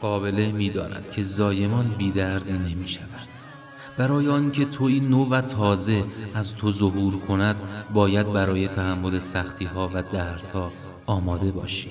قابله می داند که زایمان بیدرد نمی شود برای آنکه توی نو و تازه از تو ظهور کند باید برای تحمل سختی ها و دردها آماده باشی.